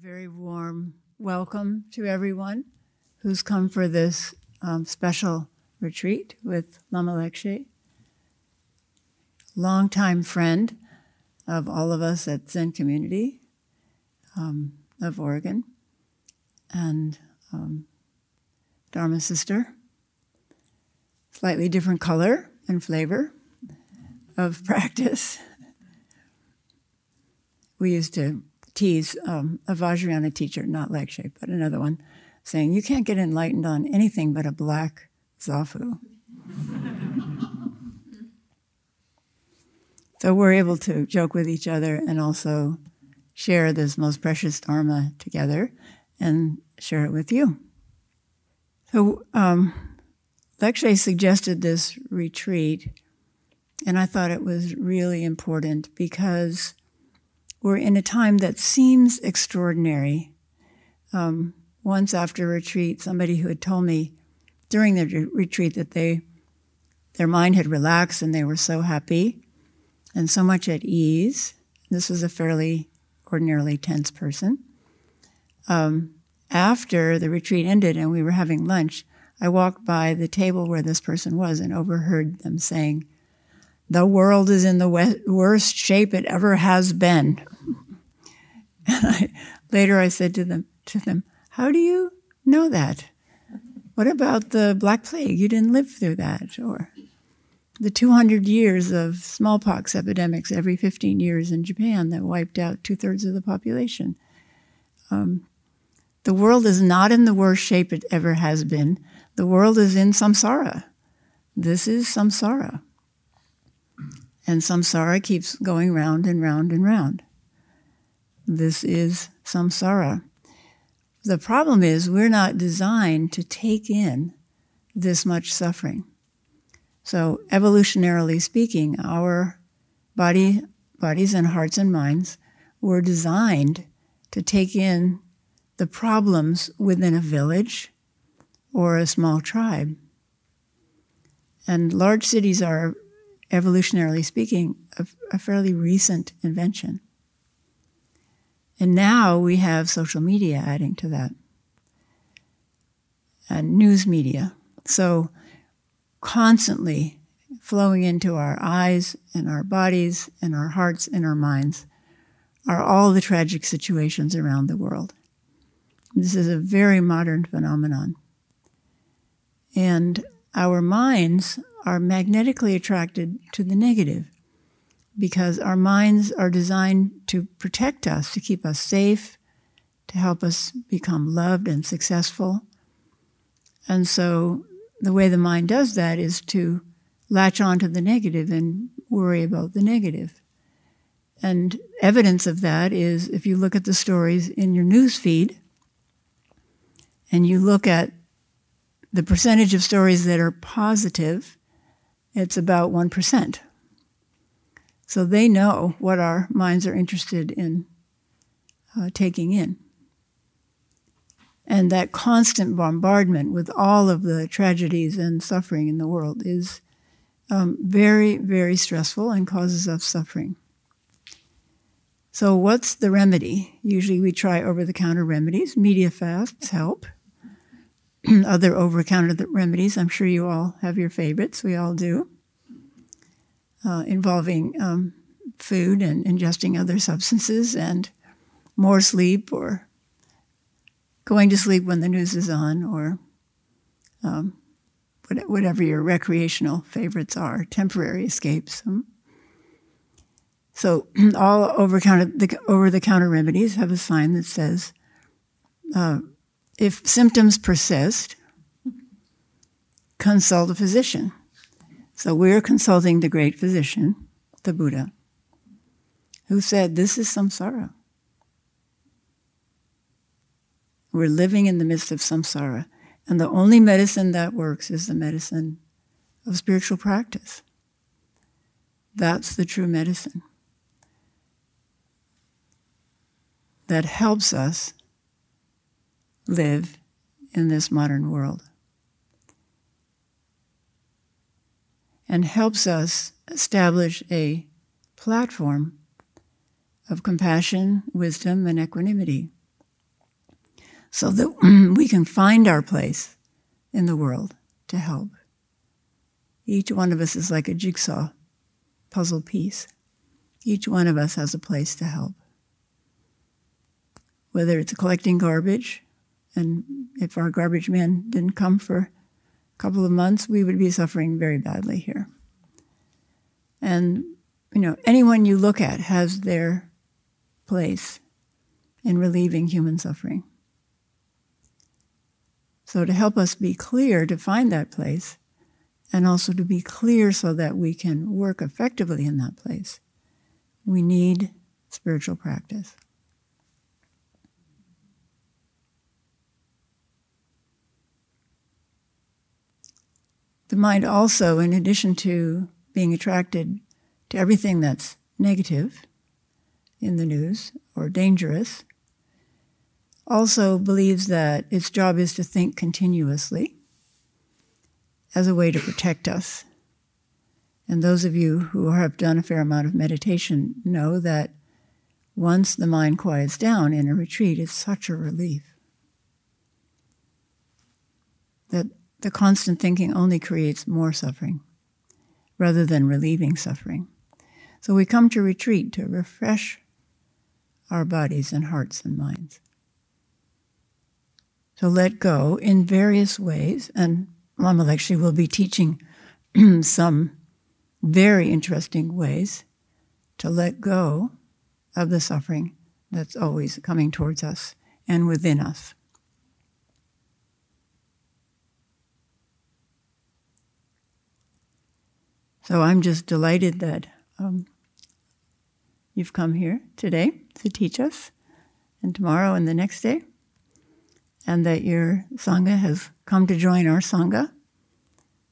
very warm welcome to everyone who's come for this um, special retreat with Lama Lekshe, longtime friend of all of us at Zen Community um, of Oregon, and um, Dharma sister. Slightly different color and flavor of practice. We used to tease um, a Vajrayana teacher, not Lekshe, but another one, saying, You can't get enlightened on anything but a black Zafu. so we're able to joke with each other and also share this most precious Dharma together and share it with you. So, um, Lekshe suggested this retreat, and I thought it was really important because we're in a time that seems extraordinary. Um, once after a retreat, somebody who had told me during the re- retreat that they their mind had relaxed and they were so happy and so much at ease. This was a fairly ordinarily tense person. Um, after the retreat ended and we were having lunch, I walked by the table where this person was and overheard them saying, the world is in the we- worst shape it ever has been. And I, later I said to them, to them, how do you know that? What about the Black Plague? You didn't live through that. Or the 200 years of smallpox epidemics every 15 years in Japan that wiped out two thirds of the population. Um, the world is not in the worst shape it ever has been. The world is in samsara. This is samsara. And samsara keeps going round and round and round. This is samsara. The problem is we're not designed to take in this much suffering. So, evolutionarily speaking, our body, bodies and hearts and minds were designed to take in the problems within a village or a small tribe. And large cities are evolutionarily speaking, a, a fairly recent invention. And now we have social media adding to that, and news media. So constantly flowing into our eyes and our bodies and our hearts and our minds are all the tragic situations around the world. This is a very modern phenomenon. And our minds are magnetically attracted to the negative because our minds are designed to protect us, to keep us safe, to help us become loved and successful. And so the way the mind does that is to latch onto the negative and worry about the negative. And evidence of that is if you look at the stories in your news feed and you look at the percentage of stories that are positive it's about 1%. So they know what our minds are interested in uh, taking in. And that constant bombardment with all of the tragedies and suffering in the world is um, very, very stressful and causes us suffering. So, what's the remedy? Usually we try over the counter remedies. Media fasts help. other over counter remedies. I'm sure you all have your favorites. We all do. Uh, involving um, food and ingesting other substances and more sleep or going to sleep when the news is on or um, whatever your recreational favorites are, temporary escapes. Um, so all over, the, over the counter remedies have a sign that says uh, if symptoms persist, consult a physician. So we're consulting the great physician, the Buddha, who said, This is samsara. We're living in the midst of samsara. And the only medicine that works is the medicine of spiritual practice. That's the true medicine that helps us live in this modern world. And helps us establish a platform of compassion, wisdom, and equanimity so that we can find our place in the world to help. Each one of us is like a jigsaw puzzle piece. Each one of us has a place to help. Whether it's collecting garbage, and if our garbage man didn't come for a couple of months, we would be suffering very badly here. And, you know, anyone you look at has their place in relieving human suffering. So, to help us be clear to find that place, and also to be clear so that we can work effectively in that place, we need spiritual practice. The mind also, in addition to being attracted to everything that's negative in the news or dangerous, also believes that its job is to think continuously as a way to protect us. And those of you who have done a fair amount of meditation know that once the mind quiets down in a retreat, it's such a relief. That the constant thinking only creates more suffering rather than relieving suffering. So we come to retreat to refresh our bodies and hearts and minds to let go in various ways. And Lama Lekshe will be teaching some very interesting ways to let go of the suffering that's always coming towards us and within us. So I'm just delighted that um, you've come here today to teach us, and tomorrow and the next day and that your Sangha has come to join our Sangha.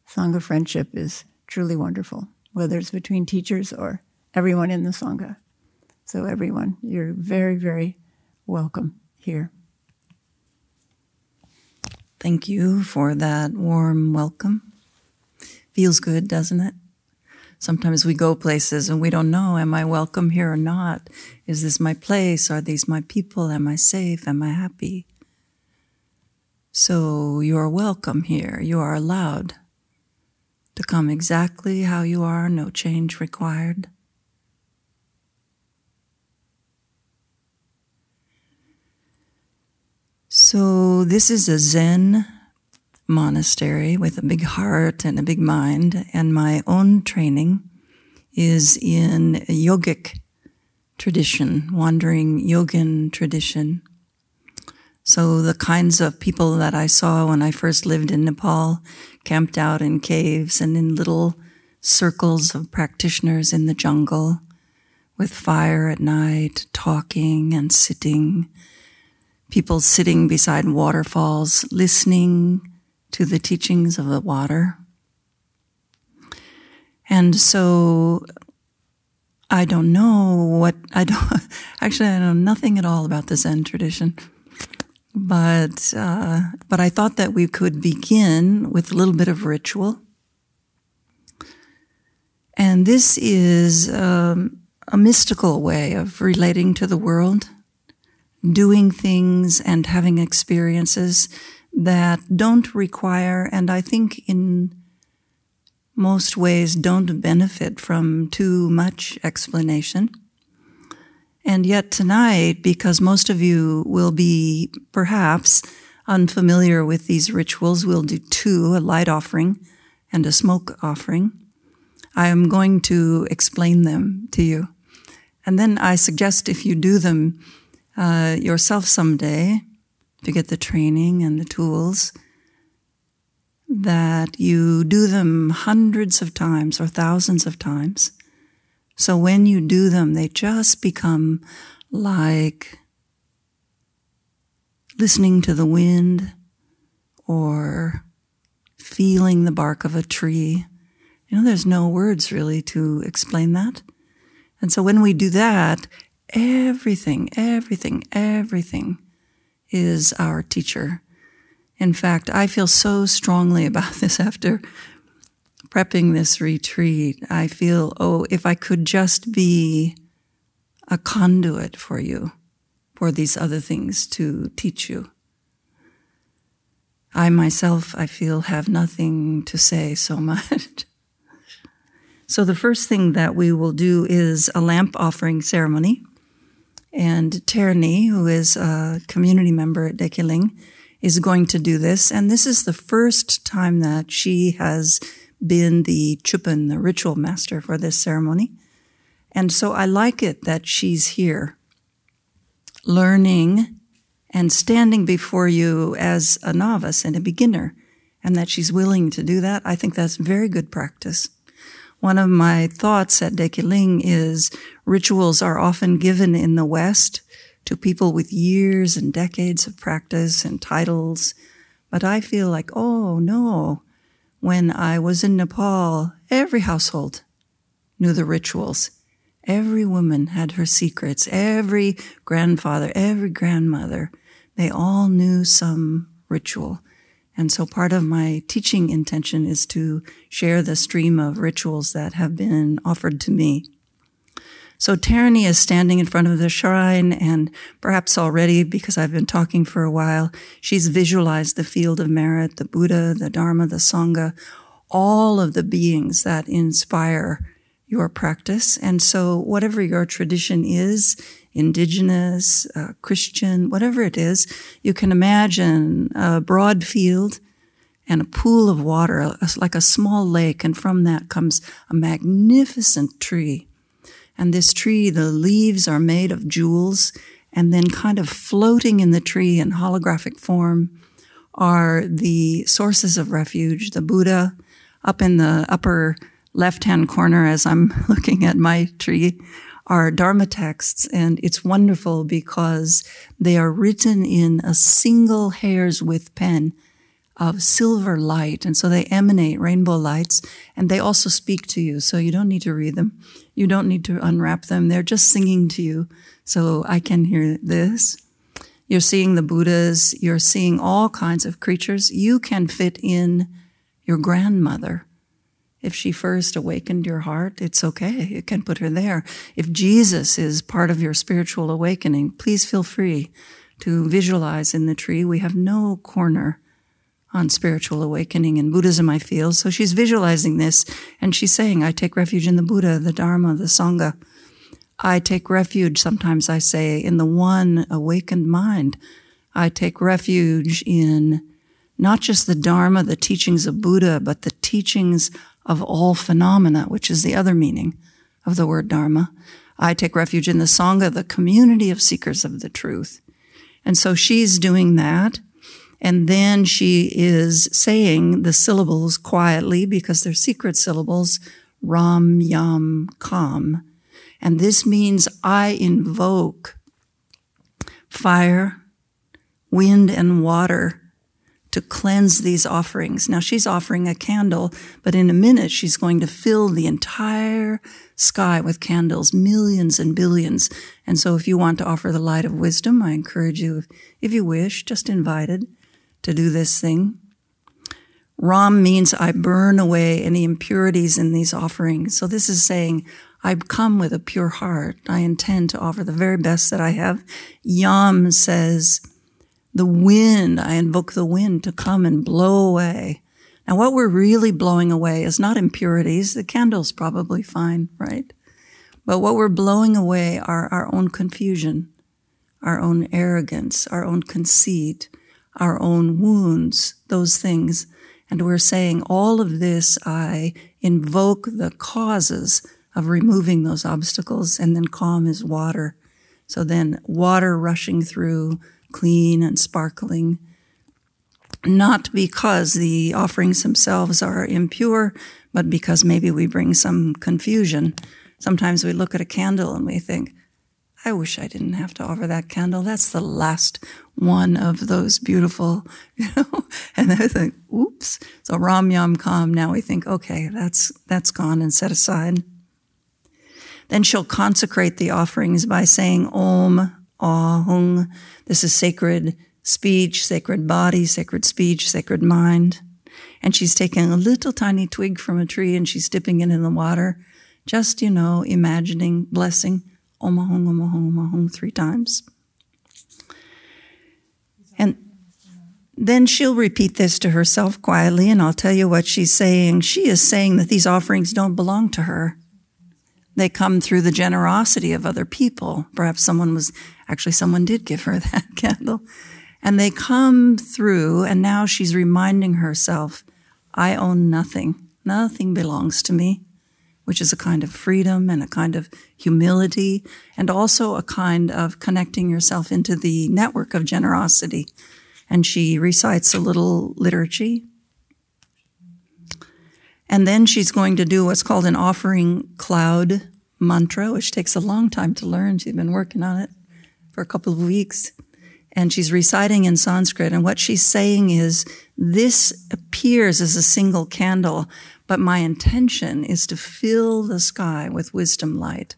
Sangha friendship is truly wonderful, whether it's between teachers or everyone in the Sangha. So, everyone, you're very, very welcome here. Thank you for that warm welcome. Feels good, doesn't it? Sometimes we go places and we don't know, am I welcome here or not? Is this my place? Are these my people? Am I safe? Am I happy? So you are welcome here. You are allowed to come exactly how you are, no change required. So, this is a Zen monastery with a big heart and a big mind, and my own training is in a yogic tradition, wandering yogin tradition. So the kinds of people that I saw when I first lived in Nepal, camped out in caves and in little circles of practitioners in the jungle with fire at night, talking and sitting, people sitting beside waterfalls, listening to the teachings of the water. And so I don't know what I don't actually I know nothing at all about the Zen tradition. But, uh, but I thought that we could begin with a little bit of ritual. And this is um, a mystical way of relating to the world, doing things and having experiences that don't require, and I think in most ways don't benefit from too much explanation. And yet tonight, because most of you will be perhaps unfamiliar with these rituals, we'll do two, a light offering and a smoke offering. I am going to explain them to you. And then I suggest if you do them uh, yourself someday, to get the training and the tools, that you do them hundreds of times or thousands of times so when you do them, they just become like listening to the wind or feeling the bark of a tree. You know, there's no words really to explain that. And so when we do that, everything, everything, everything is our teacher. In fact, I feel so strongly about this after prepping this retreat, I feel, oh, if I could just be a conduit for you, for these other things to teach you, I myself, I feel, have nothing to say so much. so the first thing that we will do is a lamp offering ceremony. And Tarini, who is a community member at Dekiling, is going to do this. And this is the first time that she has been the chupan, the ritual master for this ceremony. And so I like it that she's here, learning and standing before you as a novice and a beginner, and that she's willing to do that. I think that's very good practice. One of my thoughts at Dekiling is rituals are often given in the West to people with years and decades of practice and titles. But I feel like, oh no, when I was in Nepal, every household knew the rituals. Every woman had her secrets. Every grandfather, every grandmother, they all knew some ritual. And so part of my teaching intention is to share the stream of rituals that have been offered to me. So Tarini is standing in front of the shrine and perhaps already, because I've been talking for a while, she's visualized the field of merit, the Buddha, the Dharma, the Sangha, all of the beings that inspire your practice. And so whatever your tradition is, indigenous, uh, Christian, whatever it is, you can imagine a broad field and a pool of water, like a small lake, and from that comes a magnificent tree. And this tree, the leaves are made of jewels, and then kind of floating in the tree in holographic form are the sources of refuge, the Buddha, up in the upper left hand corner as I'm looking at my tree are Dharma texts, and it's wonderful because they are written in a single hair's width pen of silver light. And so they emanate rainbow lights and they also speak to you. So you don't need to read them. You don't need to unwrap them. They're just singing to you. So I can hear this. You're seeing the Buddhas. You're seeing all kinds of creatures. You can fit in your grandmother. If she first awakened your heart, it's okay. You can put her there. If Jesus is part of your spiritual awakening, please feel free to visualize in the tree. We have no corner on spiritual awakening in Buddhism, I feel. So she's visualizing this and she's saying, I take refuge in the Buddha, the Dharma, the Sangha. I take refuge, sometimes I say, in the one awakened mind. I take refuge in not just the Dharma, the teachings of Buddha, but the teachings of all phenomena, which is the other meaning of the word Dharma. I take refuge in the Sangha, the community of seekers of the truth. And so she's doing that. And then she is saying the syllables quietly because they're secret syllables Ram, Yam, Kam. And this means I invoke fire, wind, and water to cleanse these offerings. Now she's offering a candle, but in a minute she's going to fill the entire sky with candles, millions and billions. And so if you want to offer the light of wisdom, I encourage you, if you wish, just invited to do this thing. Ram means I burn away any impurities in these offerings. So this is saying, I come with a pure heart. I intend to offer the very best that I have. Yam says, the wind, I invoke the wind to come and blow away. Now, what we're really blowing away is not impurities. The candle's probably fine, right? But what we're blowing away are our own confusion, our own arrogance, our own conceit, our own wounds, those things. And we're saying all of this, I invoke the causes of removing those obstacles and then Kam is water. So then water rushing through, clean and sparkling. Not because the offerings themselves are impure, but because maybe we bring some confusion. Sometimes we look at a candle and we think, I wish I didn't have to offer that candle. That's the last one of those beautiful, you know. And I think, oops. So Ram Yam Kam. Now we think, okay, that's that's gone and set aside. Then she'll consecrate the offerings by saying Om Hung. This is sacred speech, sacred body, sacred speech, sacred mind. And she's taking a little tiny twig from a tree and she's dipping it in the water, just, you know, imagining blessing Omahong, Omahong, Omahong three times. And then she'll repeat this to herself quietly, and I'll tell you what she's saying. She is saying that these offerings don't belong to her. They come through the generosity of other people. Perhaps someone was, actually, someone did give her that candle. And they come through, and now she's reminding herself, I own nothing. Nothing belongs to me, which is a kind of freedom and a kind of humility, and also a kind of connecting yourself into the network of generosity and she recites a little liturgy. And then she's going to do what's called an offering cloud mantra, which takes a long time to learn. She's been working on it for a couple of weeks. And she's reciting in Sanskrit. And what she's saying is, this appears as a single candle, but my intention is to fill the sky with wisdom light.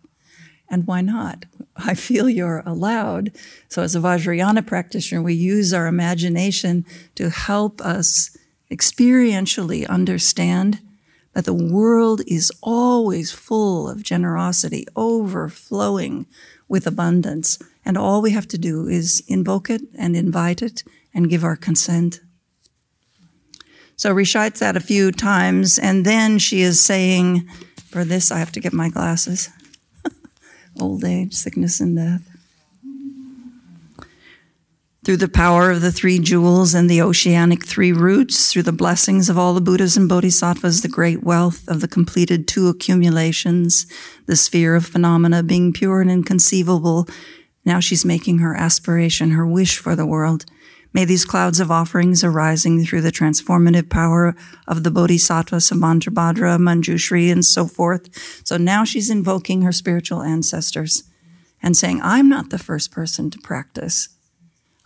And why not? I feel you're allowed. So, as a Vajrayana practitioner, we use our imagination to help us experientially understand that the world is always full of generosity, overflowing with abundance. And all we have to do is invoke it and invite it and give our consent. So, recites that a few times, and then she is saying, For this, I have to get my glasses old age, sickness, and death. Through the power of the three jewels and the oceanic three roots, through the blessings of all the Buddhas and Bodhisattvas, the great wealth of the completed two accumulations, the sphere of phenomena being pure and inconceivable, now she's making her aspiration, her wish for the world. May these clouds of offerings arising through the transformative power of the Bodhisattvas of Manjabhadra, Manjushri, and so forth. So now she's invoking her spiritual ancestors and saying, I'm not the first person to practice.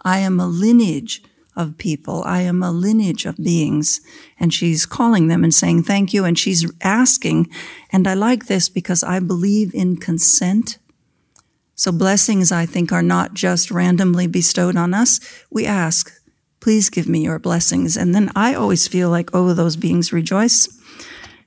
I am a lineage of people. I am a lineage of beings. And she's calling them and saying thank you. And she's asking, and I like this because I believe in consent so blessings, I think, are not just randomly bestowed on us. We ask, please give me your blessings. And then I always feel like, oh, those beings rejoice.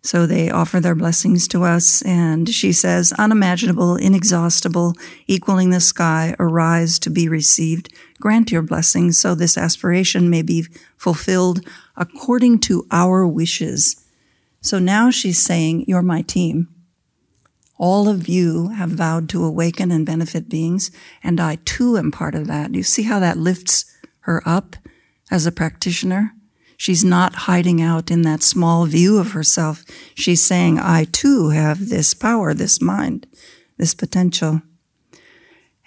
So they offer their blessings to us. And she says, unimaginable, inexhaustible, equaling the sky, arise to be received. Grant your blessings so this aspiration may be fulfilled according to our wishes. So now she's saying, you're my team. All of you have vowed to awaken and benefit beings, and I too am part of that. You see how that lifts her up as a practitioner? She's not hiding out in that small view of herself. She's saying, I too have this power, this mind, this potential.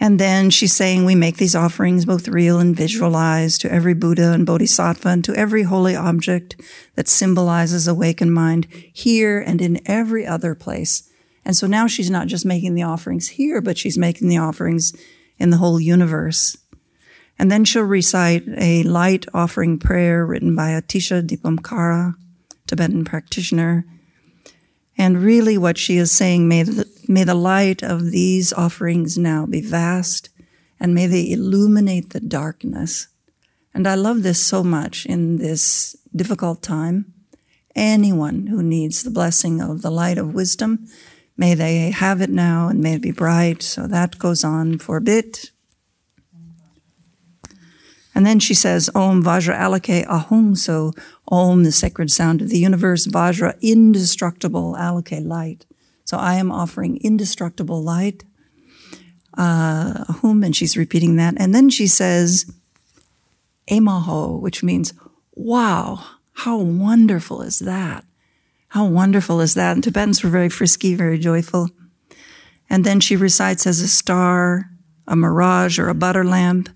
And then she's saying, we make these offerings both real and visualized to every Buddha and Bodhisattva and to every holy object that symbolizes awakened mind here and in every other place and so now she's not just making the offerings here, but she's making the offerings in the whole universe. And then she'll recite a light offering prayer written by Atisha Dipamkara, Tibetan practitioner. And really what she is saying, may the, may the light of these offerings now be vast and may they illuminate the darkness. And I love this so much in this difficult time. Anyone who needs the blessing of the light of wisdom May they have it now and may it be bright. So that goes on for a bit. And then she says, Om Vajra Alake Ahung. So Om, the sacred sound of the universe, Vajra, indestructible Alake light. So I am offering indestructible light. Uh, Ahum, and she's repeating that. And then she says, Emaho, which means, wow, how wonderful is that? How wonderful is that? And Tibetans were very frisky, very joyful. And then she recites as a star, a mirage, or a butter lamp,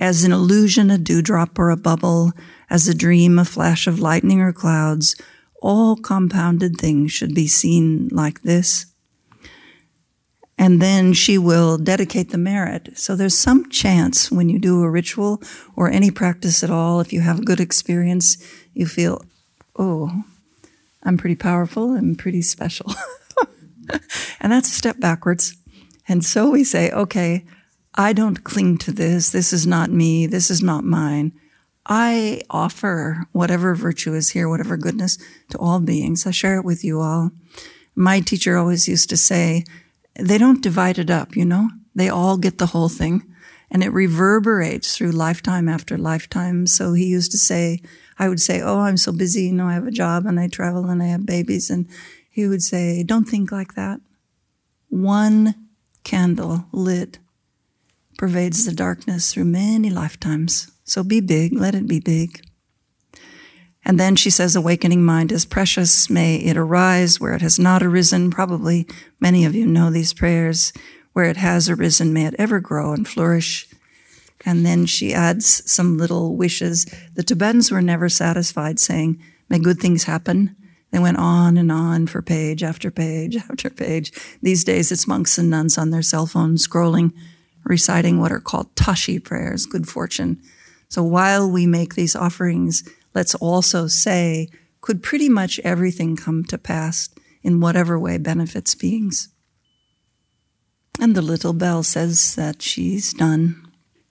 as an illusion, a dewdrop or a bubble, as a dream, a flash of lightning or clouds. All compounded things should be seen like this. And then she will dedicate the merit. So there's some chance when you do a ritual or any practice at all, if you have a good experience, you feel, oh, I'm pretty powerful and pretty special. and that's a step backwards. And so we say, okay, I don't cling to this. This is not me. This is not mine. I offer whatever virtue is here, whatever goodness to all beings. I share it with you all. My teacher always used to say, they don't divide it up, you know? They all get the whole thing. and it reverberates through lifetime after lifetime. So he used to say, I would say, Oh, I'm so busy. You know, I have a job and I travel and I have babies. And he would say, Don't think like that. One candle lit pervades the darkness through many lifetimes. So be big, let it be big. And then she says, Awakening mind is precious. May it arise where it has not arisen. Probably many of you know these prayers. Where it has arisen, may it ever grow and flourish. And then she adds some little wishes. The Tibetans were never satisfied saying, May good things happen. They went on and on for page after page after page. These days it's monks and nuns on their cell phones scrolling, reciting what are called tashi prayers, good fortune. So while we make these offerings, let's also say, could pretty much everything come to pass in whatever way benefits beings? And the little bell says that she's done.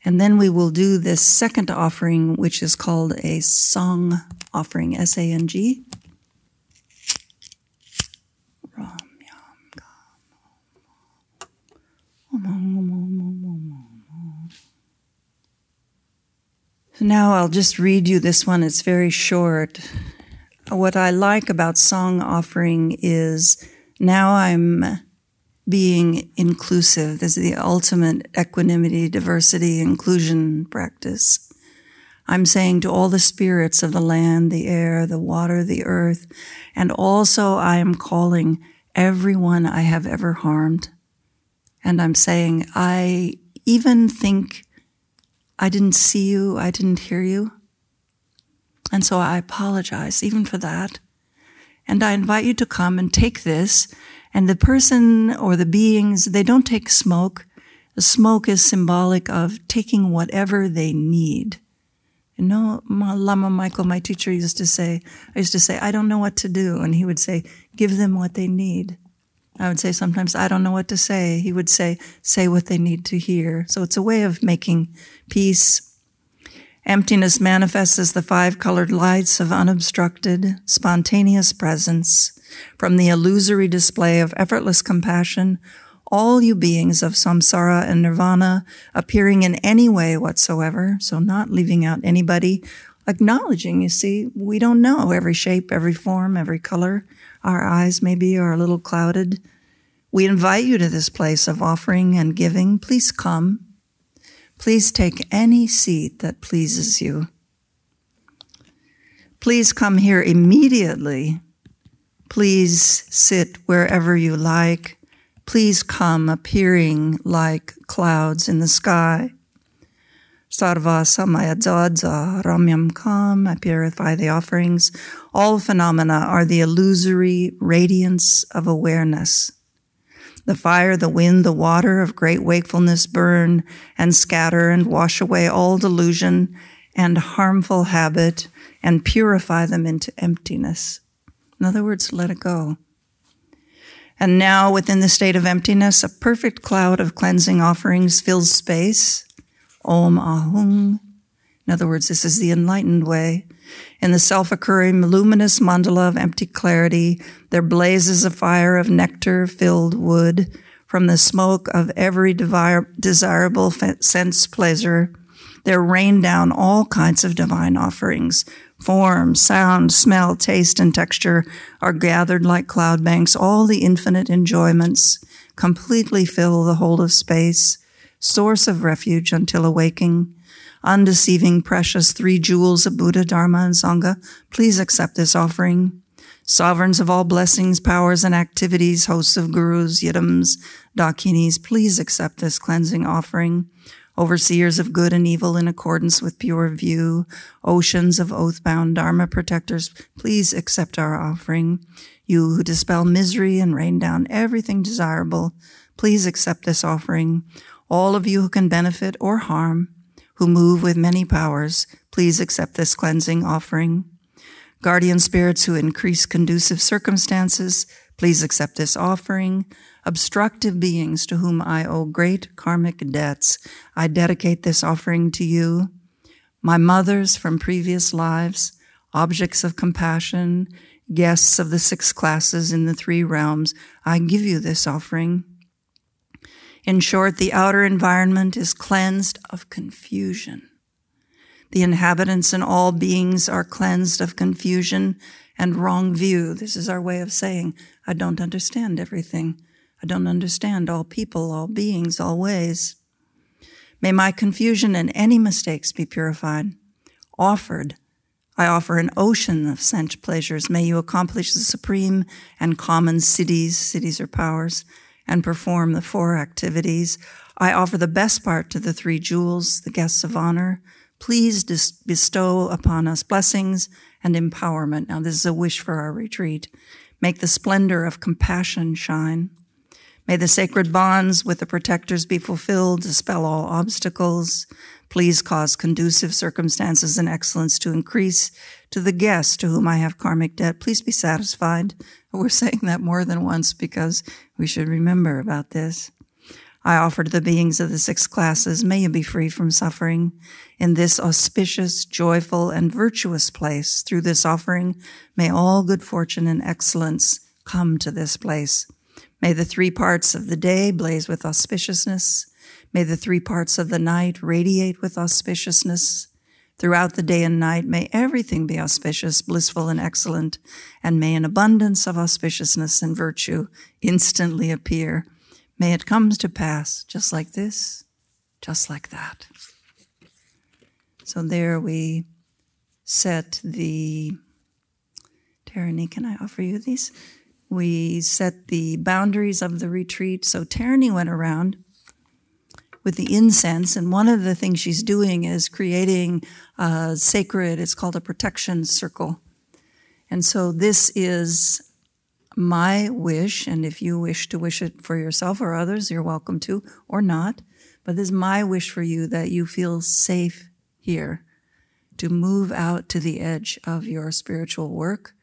And then we will do this second offering, which is called a sang offering, S A N G. Now I'll just read you this one. It's very short. What I like about sang offering is now I'm being inclusive. This is the ultimate equanimity, diversity, inclusion practice. I'm saying to all the spirits of the land, the air, the water, the earth, and also I am calling everyone I have ever harmed. And I'm saying, I even think I didn't see you, I didn't hear you. And so I apologize even for that. And I invite you to come and take this and the person or the beings, they don't take smoke. The smoke is symbolic of taking whatever they need. You know, my Lama Michael, my teacher, used to say, I used to say, I don't know what to do. And he would say, give them what they need. I would say sometimes, I don't know what to say. He would say, say what they need to hear. So it's a way of making peace. Emptiness manifests as the five colored lights of unobstructed, spontaneous presence. From the illusory display of effortless compassion, all you beings of samsara and nirvana appearing in any way whatsoever, so not leaving out anybody, acknowledging, you see, we don't know every shape, every form, every color. Our eyes maybe are a little clouded. We invite you to this place of offering and giving. Please come. Please take any seat that pleases you. Please come here immediately Please sit wherever you like. Please come appearing like clouds in the sky. Sarva samaya dzadza ramyam kam. I purify the offerings. All phenomena are the illusory radiance of awareness. The fire, the wind, the water of great wakefulness burn and scatter and wash away all delusion and harmful habit and purify them into emptiness. In other words, let it go. And now, within the state of emptiness, a perfect cloud of cleansing offerings fills space. Om Ahung. In other words, this is the enlightened way. In the self occurring luminous mandala of empty clarity, there blazes a fire of nectar filled wood. From the smoke of every desirable sense pleasure, there rain down all kinds of divine offerings Form, sound, smell, taste, and texture are gathered like cloud banks. All the infinite enjoyments completely fill the whole of space, source of refuge until awaking. Undeceiving, precious three jewels of Buddha, Dharma, and Sangha, please accept this offering. Sovereigns of all blessings, powers, and activities, hosts of gurus, yidams, dakinis, please accept this cleansing offering overseers of good and evil in accordance with pure view, oceans of oath-bound Dharma protectors, please accept our offering. You who dispel misery and rain down everything desirable, please accept this offering. All of you who can benefit or harm, who move with many powers, please accept this cleansing offering. Guardian spirits who increase conducive circumstances, please accept this offering obstructive beings to whom I owe great karmic debts, I dedicate this offering to you. My mothers from previous lives, objects of compassion, guests of the six classes in the three realms, I give you this offering. In short, the outer environment is cleansed of confusion. The inhabitants and all beings are cleansed of confusion and wrong view. This is our way of saying, I don't understand everything. I don't understand all people, all beings, all ways. May my confusion and any mistakes be purified, offered. I offer an ocean of sense pleasures. May you accomplish the supreme and common siddhis, siddhis or powers, and perform the four activities. I offer the best part to the three jewels, the guests of honor. Please dis- bestow upon us blessings and empowerment. Now, this is a wish for our retreat. Make the splendor of compassion shine. May the sacred bonds with the protectors be fulfilled, dispel all obstacles. Please cause conducive circumstances and excellence to increase to the guests to whom I have karmic debt. Please be satisfied. We're saying that more than once because we should remember about this. I offer to the beings of the six classes, may you be free from suffering in this auspicious, joyful, and virtuous place. Through this offering, may all good fortune and excellence come to this place. May the three parts of the day blaze with auspiciousness. May the three parts of the night radiate with auspiciousness. Throughout the day and night, may everything be auspicious, blissful, and excellent, and may an abundance of auspiciousness and virtue instantly appear. May it come to pass just like this, just like that. So there we set the. Tarini, can I offer you these? We set the boundaries of the retreat. So Tarini went around with the incense, and one of the things she's doing is creating a sacred, it's called a protection circle. And so this is my wish, and if you wish to wish it for yourself or others, you're welcome to, or not. But this is my wish for you that you feel safe here to move out to the edge of your spiritual work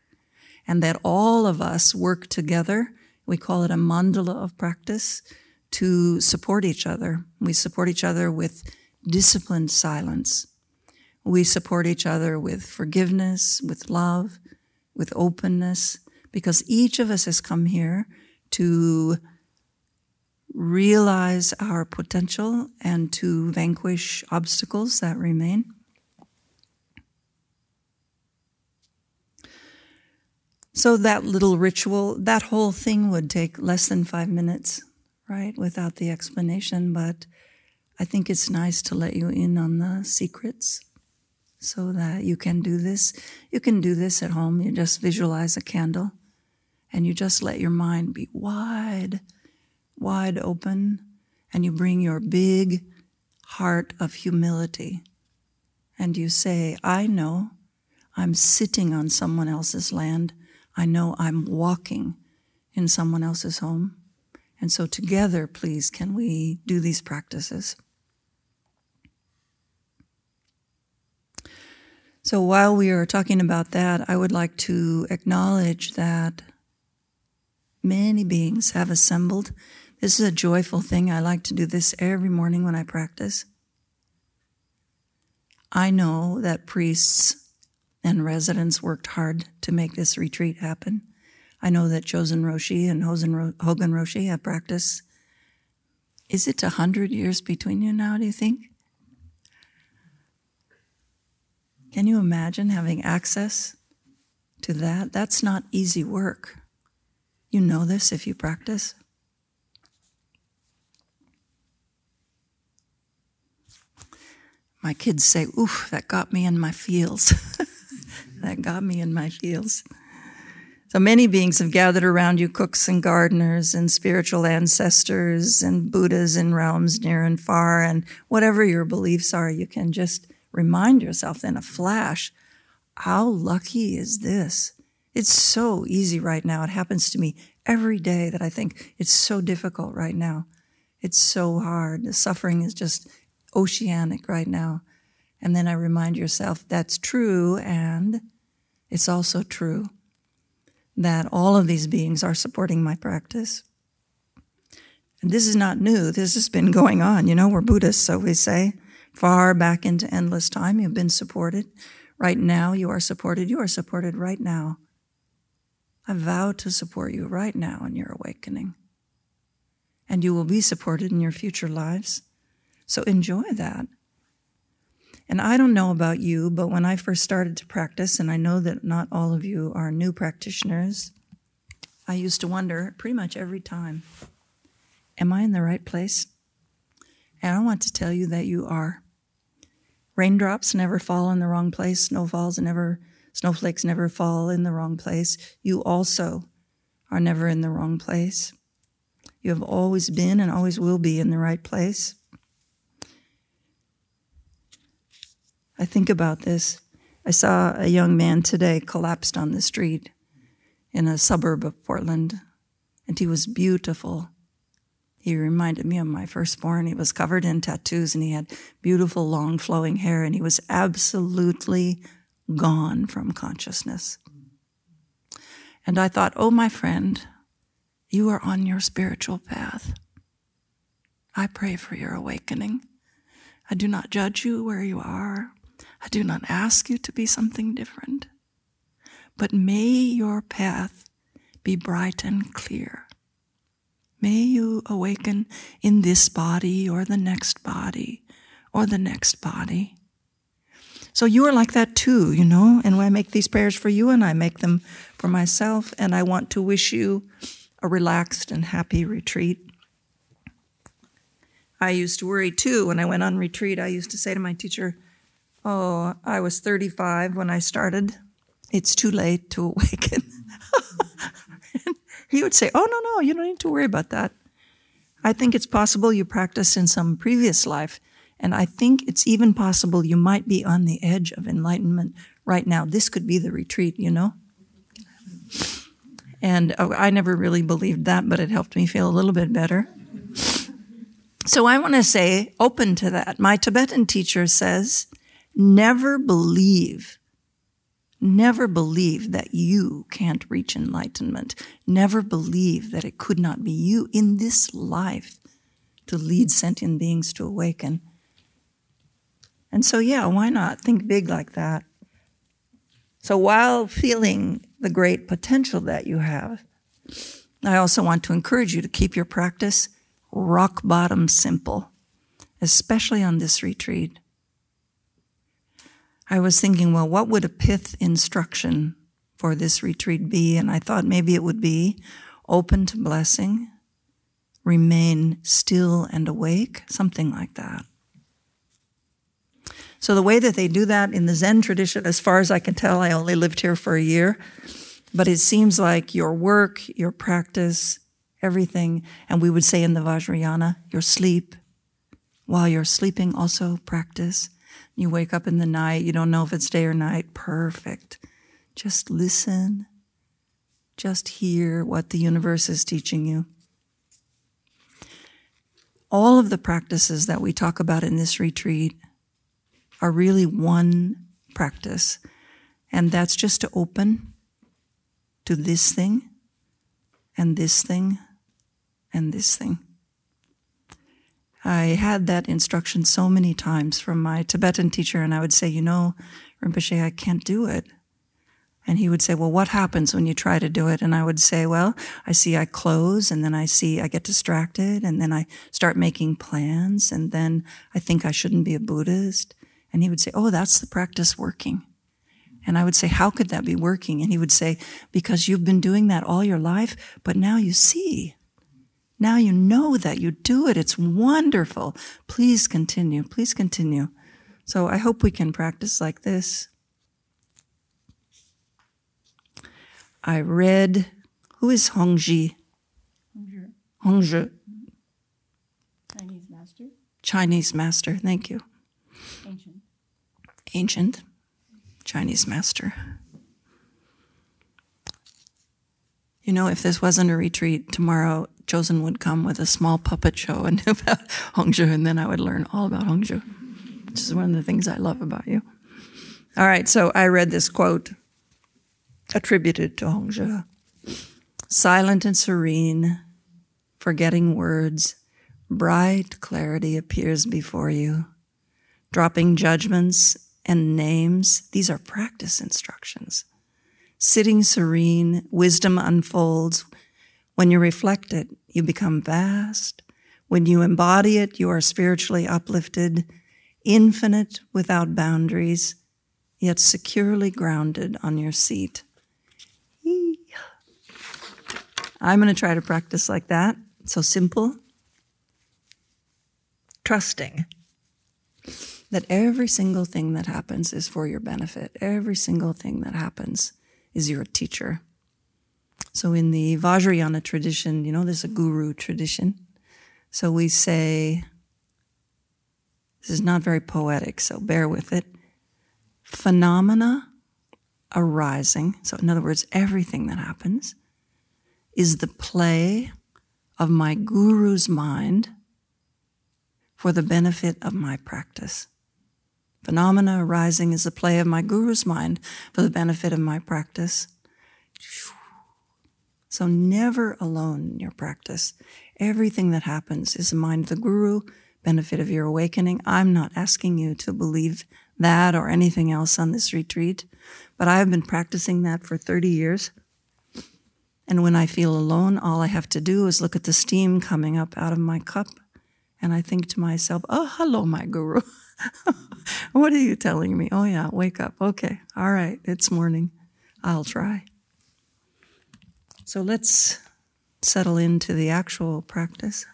and that all of us work together. We call it a mandala of practice to support each other. We support each other with disciplined silence. We support each other with forgiveness, with love, with openness, because each of us has come here to realize our potential and to vanquish obstacles that remain. So that little ritual, that whole thing would take less than five minutes, right, without the explanation. But I think it's nice to let you in on the secrets so that you can do this. You can do this at home. You just visualize a candle and you just let your mind be wide, wide open, and you bring your big heart of humility and you say, I know I'm sitting on someone else's land I know I'm walking in someone else's home. And so, together, please, can we do these practices? So, while we are talking about that, I would like to acknowledge that many beings have assembled. This is a joyful thing. I like to do this every morning when I practice. I know that priests and residents worked hard to make this retreat happen. I know that Chozen Roshi and Hogen Roshi have practiced. Is it a hundred years between you now, do you think? Can you imagine having access to that? That's not easy work. You know this if you practice. My kids say, oof, that got me in my feels. that got me in my feels. So many beings have gathered around you, cooks and gardeners and spiritual ancestors and Buddhas in realms near and far, and whatever your beliefs are, you can just remind yourself in a flash, how lucky is this? It's so easy right now. It happens to me every day that I think it's so difficult right now. It's so hard. The suffering is just oceanic right now. And then I remind yourself that's true, and it's also true that all of these beings are supporting my practice. And this is not new, this has been going on. You know, we're Buddhists, so we say, far back into endless time, you've been supported. Right now, you are supported. You are supported right now. I vow to support you right now in your awakening. and you will be supported in your future lives. So enjoy that. And I don't know about you, but when I first started to practice, and I know that not all of you are new practitioners, I used to wonder pretty much every time Am I in the right place? And I want to tell you that you are. Raindrops never fall in the wrong place, snowfalls never, snowflakes never fall in the wrong place. You also are never in the wrong place. You have always been and always will be in the right place. I think about this. I saw a young man today collapsed on the street in a suburb of Portland, and he was beautiful. He reminded me of my firstborn. He was covered in tattoos and he had beautiful, long, flowing hair, and he was absolutely gone from consciousness. And I thought, oh, my friend, you are on your spiritual path. I pray for your awakening. I do not judge you where you are. I do not ask you to be something different. But may your path be bright and clear. May you awaken in this body or the next body or the next body. So you are like that too, you know, and I make these prayers for you and I make them for myself, and I want to wish you a relaxed and happy retreat. I used to worry too when I went on retreat. I used to say to my teacher, Oh, I was 35 when I started. It's too late to awaken. he would say, Oh, no, no, you don't need to worry about that. I think it's possible you practiced in some previous life, and I think it's even possible you might be on the edge of enlightenment right now. This could be the retreat, you know? And oh, I never really believed that, but it helped me feel a little bit better. So I want to say, open to that. My Tibetan teacher says, Never believe, never believe that you can't reach enlightenment. Never believe that it could not be you in this life to lead sentient beings to awaken. And so, yeah, why not think big like that? So, while feeling the great potential that you have, I also want to encourage you to keep your practice rock bottom simple, especially on this retreat. I was thinking, well, what would a pith instruction for this retreat be? And I thought maybe it would be open to blessing, remain still and awake, something like that. So, the way that they do that in the Zen tradition, as far as I can tell, I only lived here for a year, but it seems like your work, your practice, everything, and we would say in the Vajrayana, your sleep, while you're sleeping, also practice you wake up in the night, you don't know if it's day or night. Perfect. Just listen. Just hear what the universe is teaching you. All of the practices that we talk about in this retreat are really one practice, and that's just to open to this thing and this thing and this thing. I had that instruction so many times from my Tibetan teacher, and I would say, You know, Rinpoche, I can't do it. And he would say, Well, what happens when you try to do it? And I would say, Well, I see I close, and then I see I get distracted, and then I start making plans, and then I think I shouldn't be a Buddhist. And he would say, Oh, that's the practice working. And I would say, How could that be working? And he would say, Because you've been doing that all your life, but now you see. Now you know that you do it. It's wonderful. Please continue. Please continue. So I hope we can practice like this. I read, who is Hongzhi? Hongzhi. Hongzhi. Chinese master. Chinese master, thank you. Ancient. Ancient Chinese master. You know, if this wasn't a retreat, tomorrow Chozen would come with a small puppet show and about Hongzhi, and then I would learn all about Hongzhi, which is one of the things I love about you. All right, so I read this quote attributed to Hongzhi Silent and serene, forgetting words, bright clarity appears before you. Dropping judgments and names, these are practice instructions. Sitting serene, wisdom unfolds when you reflect it, you become vast, When you embody it, you are spiritually uplifted, infinite without boundaries, yet securely grounded on your seat. I'm going to try to practice like that. So simple. Trusting that every single thing that happens is for your benefit. Every single thing that happens is your teacher. So in the Vajrayana tradition, you know, there's a guru tradition. So we say, this is not very poetic, so bear with it. Phenomena arising, so in other words, everything that happens, is the play of my guru's mind for the benefit of my practice. Phenomena arising is the play of my guru's mind for the benefit of my practice. So never alone in your practice. Everything that happens is the mind of the guru, benefit of your awakening. I'm not asking you to believe that or anything else on this retreat, but I have been practicing that for 30 years. And when I feel alone, all I have to do is look at the steam coming up out of my cup, and I think to myself, oh, hello, my guru. what are you telling me? Oh, yeah, wake up. Okay, all right, it's morning. I'll try. So let's settle into the actual practice.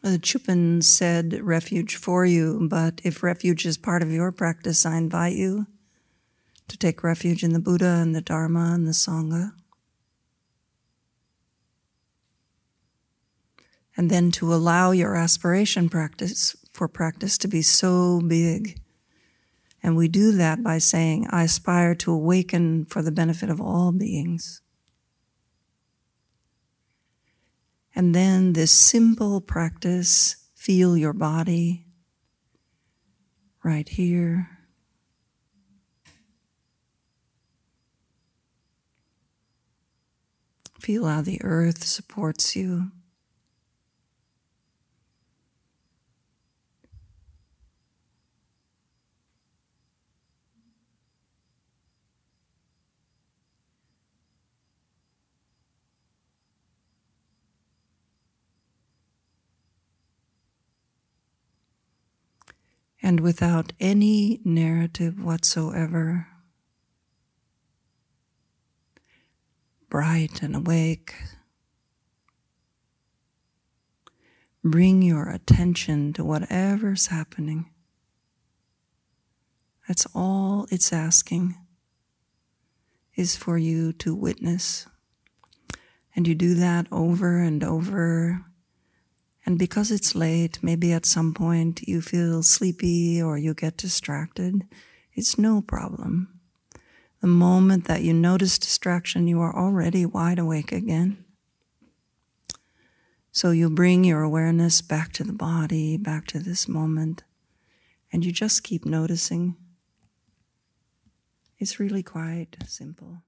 The Chupan said refuge for you, but if refuge is part of your practice, I invite you to take refuge in the Buddha and the Dharma and the Sangha. And then to allow your aspiration practice for practice to be so big. And we do that by saying, I aspire to awaken for the benefit of all beings. And then this simple practice feel your body right here. Feel how the earth supports you. And without any narrative whatsoever, bright and awake. Bring your attention to whatever's happening. That's all it's asking is for you to witness. And you do that over and over and because it's late, maybe at some point you feel sleepy or you get distracted. It's no problem. The moment that you notice distraction, you are already wide awake again. So you bring your awareness back to the body, back to this moment, and you just keep noticing. It's really quite simple.